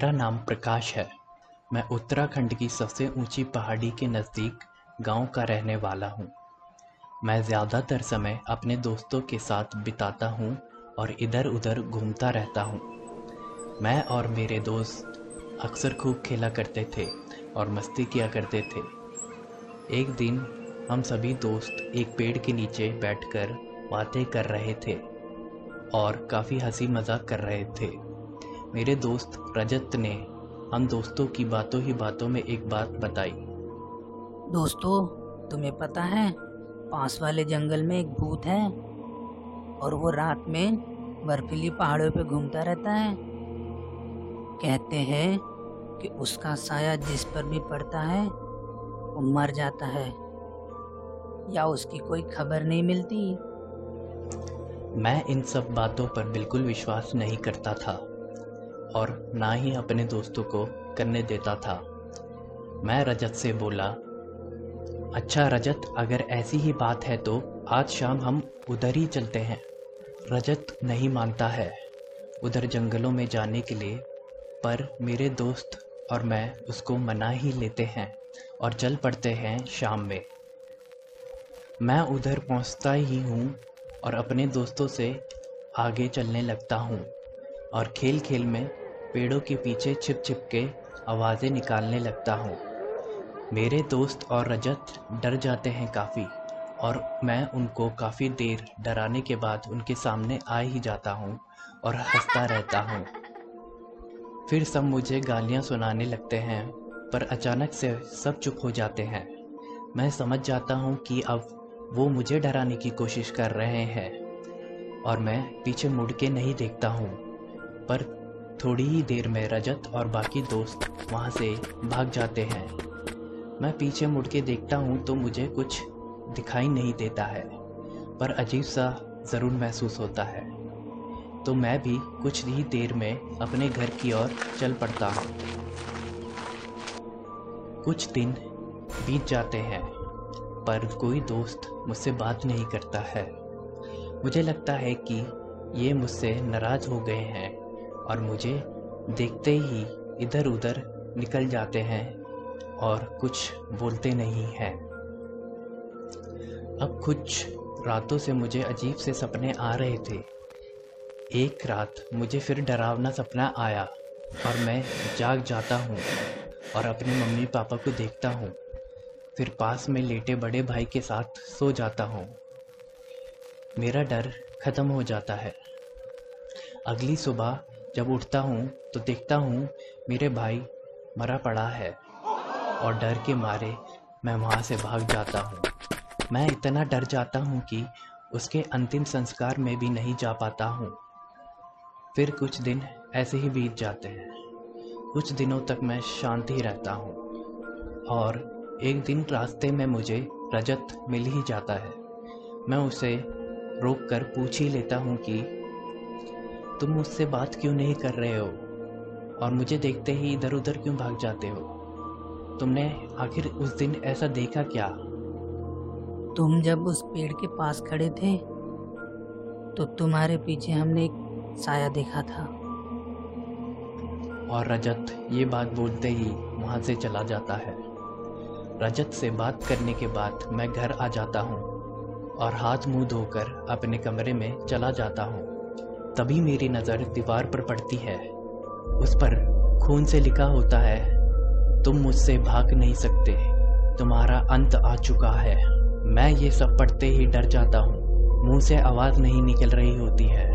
मेरा नाम प्रकाश है मैं उत्तराखंड की सबसे ऊँची पहाड़ी के नज़दीक गाँव का रहने वाला हूँ। मैं ज़्यादातर समय अपने दोस्तों के साथ बिताता हूँ और इधर-उधर घूमता रहता हूँ। मैं और मेरे दोस्त अक्सर खूब खेला करते थे और मस्ती किया करते थे एक दिन हम सभी दोस्त एक पेड़ के नीचे बैठकर बातें कर रहे थे और काफ़ी हँसी मज़ाक कर रहे थे मेरे दोस्त रजत ने हम दोस्तों की बातों ही बातों में एक बात बताई। दोस्तों तुम्हें पता है पास वाले जंगल में एक भूत है और वो रात में बर्फीली पहाड़ों पे घूमता रहता है। कहते हैं कि उसका साया जिस पर भी पड़ता है वो मर जाता है या उसकी कोई खबर नहीं मिलती। मैं इन सब बातों पर बिल्कुल विश्वास नहीं करता था। और ना ही अपने दोस्तों को करने देता था। मैं रजत से बोला अच्छा रजत, अगर ऐसी ही बात है तो आज शाम हम उधर ही चलते हैं। रजत नहीं मानता है उधर जंगलों में जाने के लिए, पर मेरे दोस्त और मैं उसको मना ही लेते हैं और चल पड़ते हैं शाम में। मैं उधर पहुँचता ही हूँ और अपने दोस्तों से आगे चलने लगता हूँ और खेल खेल में पेड़ों के पीछे छिप छिप के आवाज़ें निकालने लगता हूँ। मेरे दोस्त और रजत डर जाते हैं काफ़ी, और मैं उनको काफ़ी देर डराने के बाद उनके सामने आ ही जाता हूँ और हंसता रहता हूँ। फिर सब मुझे गालियाँ सुनाने लगते हैं, पर अचानक से सब चुप हो जाते हैं। मैं समझ जाता हूँ कि अब वो मुझे डराने की कोशिश कर रहे हैं, और मैं पीछे मुड़ के नहीं देखता हूँ। पर थोड़ी ही देर में रजत और बाकी दोस्त वहाँ से भाग जाते हैं। मैं पीछे मुड़ के देखता हूँ तो मुझे कुछ दिखाई नहीं देता है, पर अजीब सा ज़रूर महसूस होता है। तो मैं भी कुछ ही देर में अपने घर की ओर चल पड़ता हूँ। कुछ दिन बीत जाते हैं, पर कोई दोस्त मुझसे बात नहीं करता है। मुझे लगता है कि ये मुझसे नाराज़ हो गए हैं। और मुझे देखते ही इधर उधर निकल जाते हैं और कुछ बोलते नहीं हैं। अब कुछ रातों से मुझे अजीब से सपने आ रहे थे। एक रात मुझे फिर डरावना सपना आया और मैं जाग जाता हूँ और अपने मम्मी पापा को देखता हूँ। फिर पास में लेटे बड़े भाई के साथ सो जाता हूँ। मेरा डर खत्म हो जाता है। अगली सुबह जब उठता हूँ तो देखता हूँ, मेरे भाई मरा पड़ा है और डर के मारे मैं वहाँ से भाग जाता हूँ। मैं इतना डर जाता हूँ कि उसके अंतिम संस्कार में भी नहीं जा पाता हूँ। फिर कुछ दिन ऐसे ही बीत जाते हैं। कुछ दिनों तक मैं शांत रहता हूँ और एक दिन रास्ते में मुझे रजत मिल ही जाता है। मैं उसे रोक कर पूछ ही लेता हूँ कि तुम मुझसे बात क्यों नहीं कर रहे हो? और मुझे देखते ही इधर उधर क्यों भाग जाते हो? तुमने आखिर उस दिन ऐसा देखा क्या? तुम जब उस पेड़ के पास खड़े थे तो तुम्हारे पीछे हमने एक साया देखा था। और रजत ये बात बोलते ही वहाँ से चला जाता है। रजत से बात करने के बाद मैं घर आ जाता हूँ और हाथ मुँह धोकर अपने कमरे में चला जाता हूँ। तभी मेरी नज़र दीवार पर पड़ती है। उस पर खून से लिखा होता है, तुम मुझसे भाग नहीं सकते। तुम्हारा अंत आ चुका है। मैं ये सब पढ़ते ही डर जाता हूँ। मुँह से आवाज़ नहीं निकल रही होती है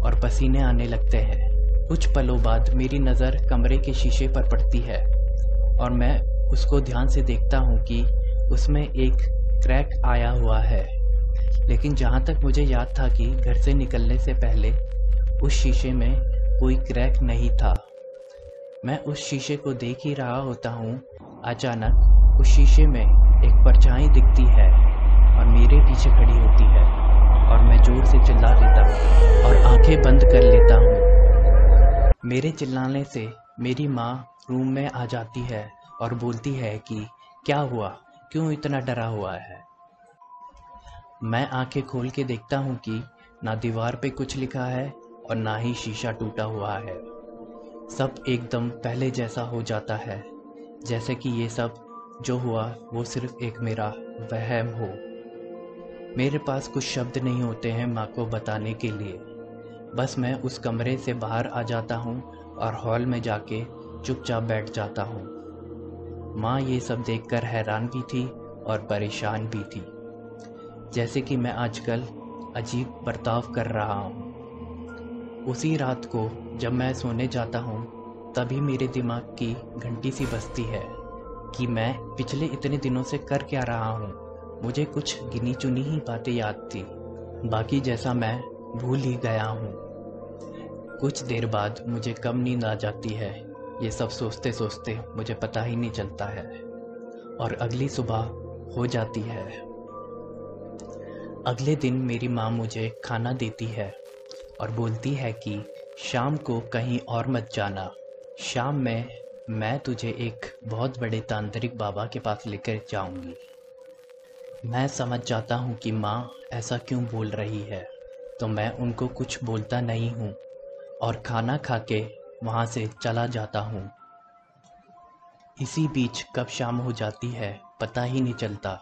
और पसीने आने लगते हैं। कुछ पलों बाद मेरी नज़र कमरे के शीशे पर पड़ती है और मैं उसको ध्यान से देखता हूँ कि उसमें एक क्रैक आया हुआ है। लेकिन जहाँ तक मुझे याद था कि घर से निकलने से पहले उस शीशे में कोई क्रैक नहीं था। मैं उस शीशे को देख ही रहा होता हूँ। अचानक उस शीशे में एक परछाई दिखती है और मेरे पीछे खड़ी होती है और मैं ज़ोर से चिल्ला देता हूँ और आँखें बंद कर लेता हूँ। मेरे चिल्लाने से मेरी माँ रूम में आ जाती है और बोलती है कि, क्या हुआ? क्यों इतना डरा हुआ है? मैं आँखें खोल के देखता हूँ कि ना दीवार पे कुछ लिखा है और ना ही शीशा टूटा हुआ है। सब एकदम पहले जैसा हो जाता है। जैसे कि ये सब जो हुआ, वो सिर्फ़ एक मेरा वहम हो। मेरे पास कुछ शब्द नहीं होते हैं माँ को बताने के लिए। बस मैं उस कमरे से बाहर आ जाता हूँ और हॉल में जाके चुपचाप बैठ जाता हूँ। माँ ये सब देखकर हैरान भी थी और परेशान भी थी। जैसे कि मैं आजकल अजीब बर्ताव कर रहा हूँ। उसी रात को जब मैं सोने जाता हूँ, तभी मेरे दिमाग की घंटी सी बजती है कि मैं पिछले इतने दिनों से कर क्या रहा हूँ। मुझे कुछ गिनी चुनी ही बातें याद थी। बाकी जैसा मैं भूल ही गया हूँ। कुछ देर बाद मुझे कम नींद आ जाती है। ये सब सोचते सोचते मुझे पता ही नहीं चलता है। और अगली सुबह हो जाती है। अगले दिन मेरी माँ मुझे खाना देती है। और बोलती है कि, शाम को कहीं और मत जाना। शाम में मैं तुझे एक बहुत बड़े तांत्रिक बाबा के पास लेकर जाऊँगी। मैं समझ जाता हूँ कि माँ ऐसा क्यों बोल रही है तो मैं उनको कुछ बोलता नहीं हूँ और खाना खा के वहाँ से चला जाता हूँ। इसी बीच कब शाम हो जाती है, पता ही नहीं चलता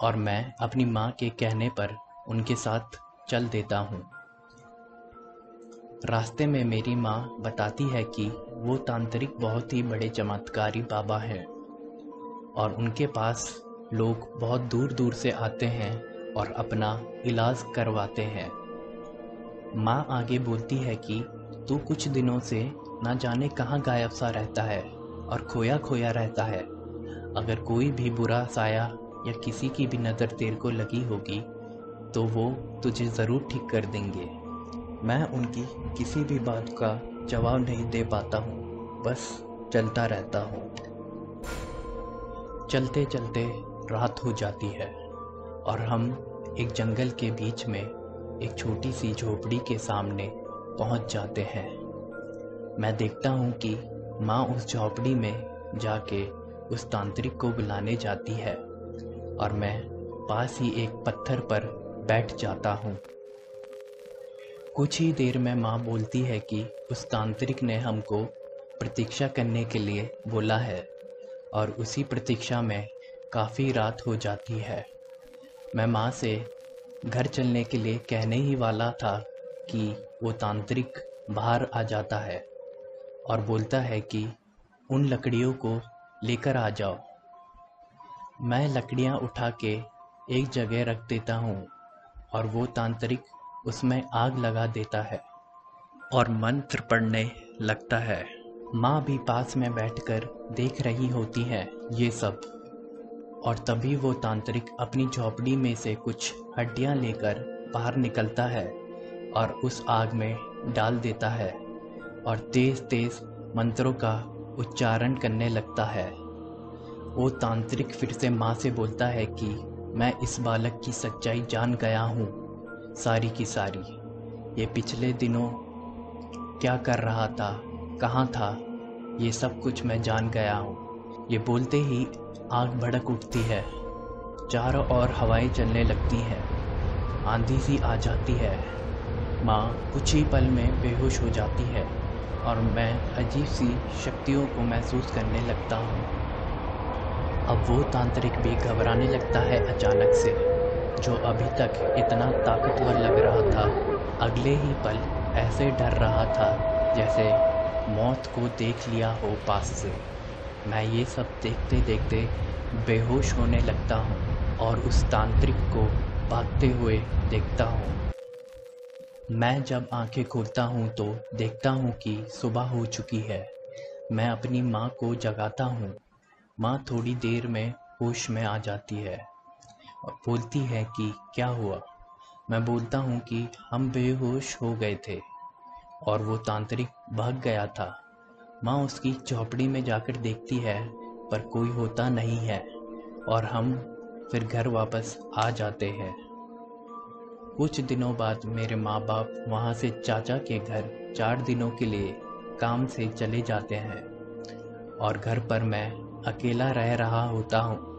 और मैं अपनी माँ के कहने पर उनके साथ चल देता हूँ। रास्ते में मेरी माँ बताती है कि वो तांत्रिक बहुत ही बड़े चमत्कारी बाबा हैं और उनके पास लोग बहुत दूर दूर से आते हैं और अपना इलाज करवाते हैं। माँ आगे बोलती है कि, तू कुछ दिनों से ना जाने कहाँ गायब सा रहता है और खोया खोया रहता है। अगर कोई भी बुरा साया या किसी की भी नज़र तेरे को लगी होगी तो वो तुझे ज़रूर ठीक कर देंगे। मैं उनकी किसी भी बात का जवाब नहीं दे पाता हूँ। बस चलता रहता हूँ। चलते चलते रात हो जाती है और हम एक जंगल के बीच में एक छोटी सी झोपड़ी के सामने पहुँच जाते हैं। मैं देखता हूँ कि माँ उस झोपड़ी में जाके उस तांत्रिक को बुलाने जाती है और मैं पास ही एक पत्थर पर बैठ जाता हूँ। कुछ ही देर में माँ बोलती है कि उस तांत्रिक ने हमको प्रतीक्षा करने के लिए बोला है और उसी प्रतीक्षा में काफ़ी रात हो जाती है। मैं माँ से घर चलने के लिए कहने ही वाला था कि वो तांत्रिक बाहर आ जाता है और बोलता है कि उन लकड़ियों को लेकर आ जाओ। मैं लकड़ियाँ उठा के एक जगह रख देता हूँ और वो तांत्रिक उसमें आग लगा देता है और मंत्र पढ़ने लगता है। माँ भी पास में बैठकर देख रही होती है ये सब। और तभी वो तांत्रिक अपनी झोपड़ी में से कुछ हड्डियाँ लेकर बाहर निकलता है और उस आग में डाल देता है और तेज तेज मंत्रों का उच्चारण करने लगता है। वो तांत्रिक फिर से माँ से बोलता है कि, मैं इस बालक की सच्चाई जान गया हूँ। सारी की सारी। ये पिछले दिनों क्या कर रहा था, कहाँ था, ये सब कुछ मैं जान गया हूँ। ये बोलते ही आग भड़क उठती है। चारों ओर हवाएँ चलने लगती हैं। आंधी सी आ जाती है। माँ कुछ ही पल में बेहोश हो जाती है और मैं अजीब सी शक्तियों को महसूस करने लगता हूँ। अब वो तांत्रिक भी घबराने लगता है अचानक से। जो अभी तक इतना ताकतवर लग रहा था, अगले ही पल ऐसे डर रहा था जैसे मौत को देख लिया हो पास से। मैं ये सब देखते देखते बेहोश होने लगता हूँ और उस तांत्रिक को भागते हुए देखता हूँ। मैं जब आँखें खोलता हूँ तो देखता हूँ कि सुबह हो चुकी है। मैं अपनी माँ को जगाता हूँ। माँ थोड़ी देर में होश में आ जाती है। और बोलती है कि क्या हुआ? मैं बोलता हूँ कि हम बेहोश हो गए थे और वो तांत्रिक भाग गया था। माँ उसकी झोपड़ी में जाकर देखती है, पर कोई होता नहीं है और हम फिर घर वापस आ जाते हैं। कुछ दिनों बाद मेरे माँ बाप वहाँ से चाचा के घर चार दिनों के लिए काम से चले जाते हैं और घर पर मैं अकेला रह रहा होता हूँ।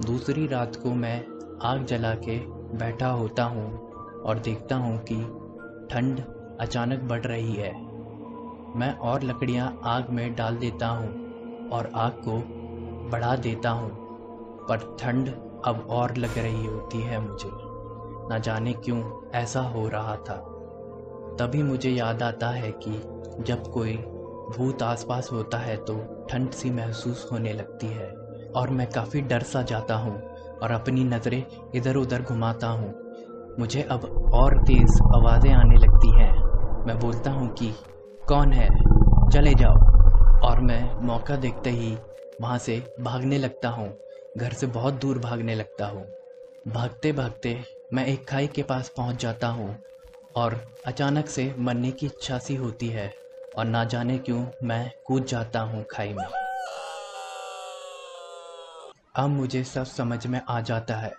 दूसरी रात को मैं आग जला के बैठा होता हूँ और देखता हूँ कि ठंड अचानक बढ़ रही है। मैं और लकड़ियाँ आग में डाल देता हूँ और आग को बढ़ा देता हूँ, पर ठंड अब और लग रही होती है मुझे। न जाने क्यों ऐसा हो रहा था। तभी मुझे याद आता है कि जब कोई भूत आसपास होता है तो ठंड सी महसूस होने लगती है। और मैं काफ़ी डर सा जाता हूँ और अपनी नज़रें इधर उधर घुमाता हूँ। मुझे अब और तेज़ आवाज़ें आने लगती हैं। मैं बोलता हूँ कि, कौन है? चले जाओ। और मैं मौका देखते ही वहाँ से भागने लगता हूँ। घर से बहुत दूर भागने लगता हूँ। भागते भागते मैं एक खाई के पास पहुँच जाता हूँ और अचानक से मरने की इच्छा सी होती है और ना जाने क्यों मैं कूद जाता हूँ खाई में। अब मुझे सब समझ में आ जाता है।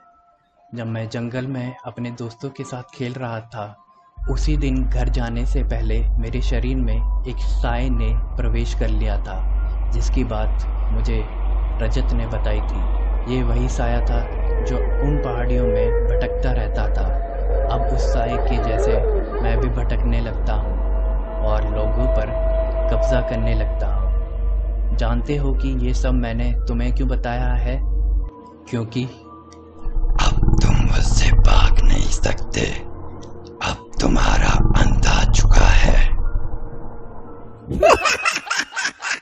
जब मैं जंगल में अपने दोस्तों के साथ खेल रहा था, उसी दिन घर जाने से पहले मेरे शरीर में एक साय ने प्रवेश कर लिया था, जिसकी बात मुझे रजत ने बताई थी। ये वही साया था जो उन पहाड़ियों में भटकता रहता था। अब उस साय के जैसे मैं भी भटकने लगता हूँ और लोगों पर कब्जा करने लगता हूँ। जानते हो कि ये सब मैंने तुम्हें क्यों बताया है? क्योंकि अब तुम मुझसे भाग नहीं सकते। अब तुम्हारा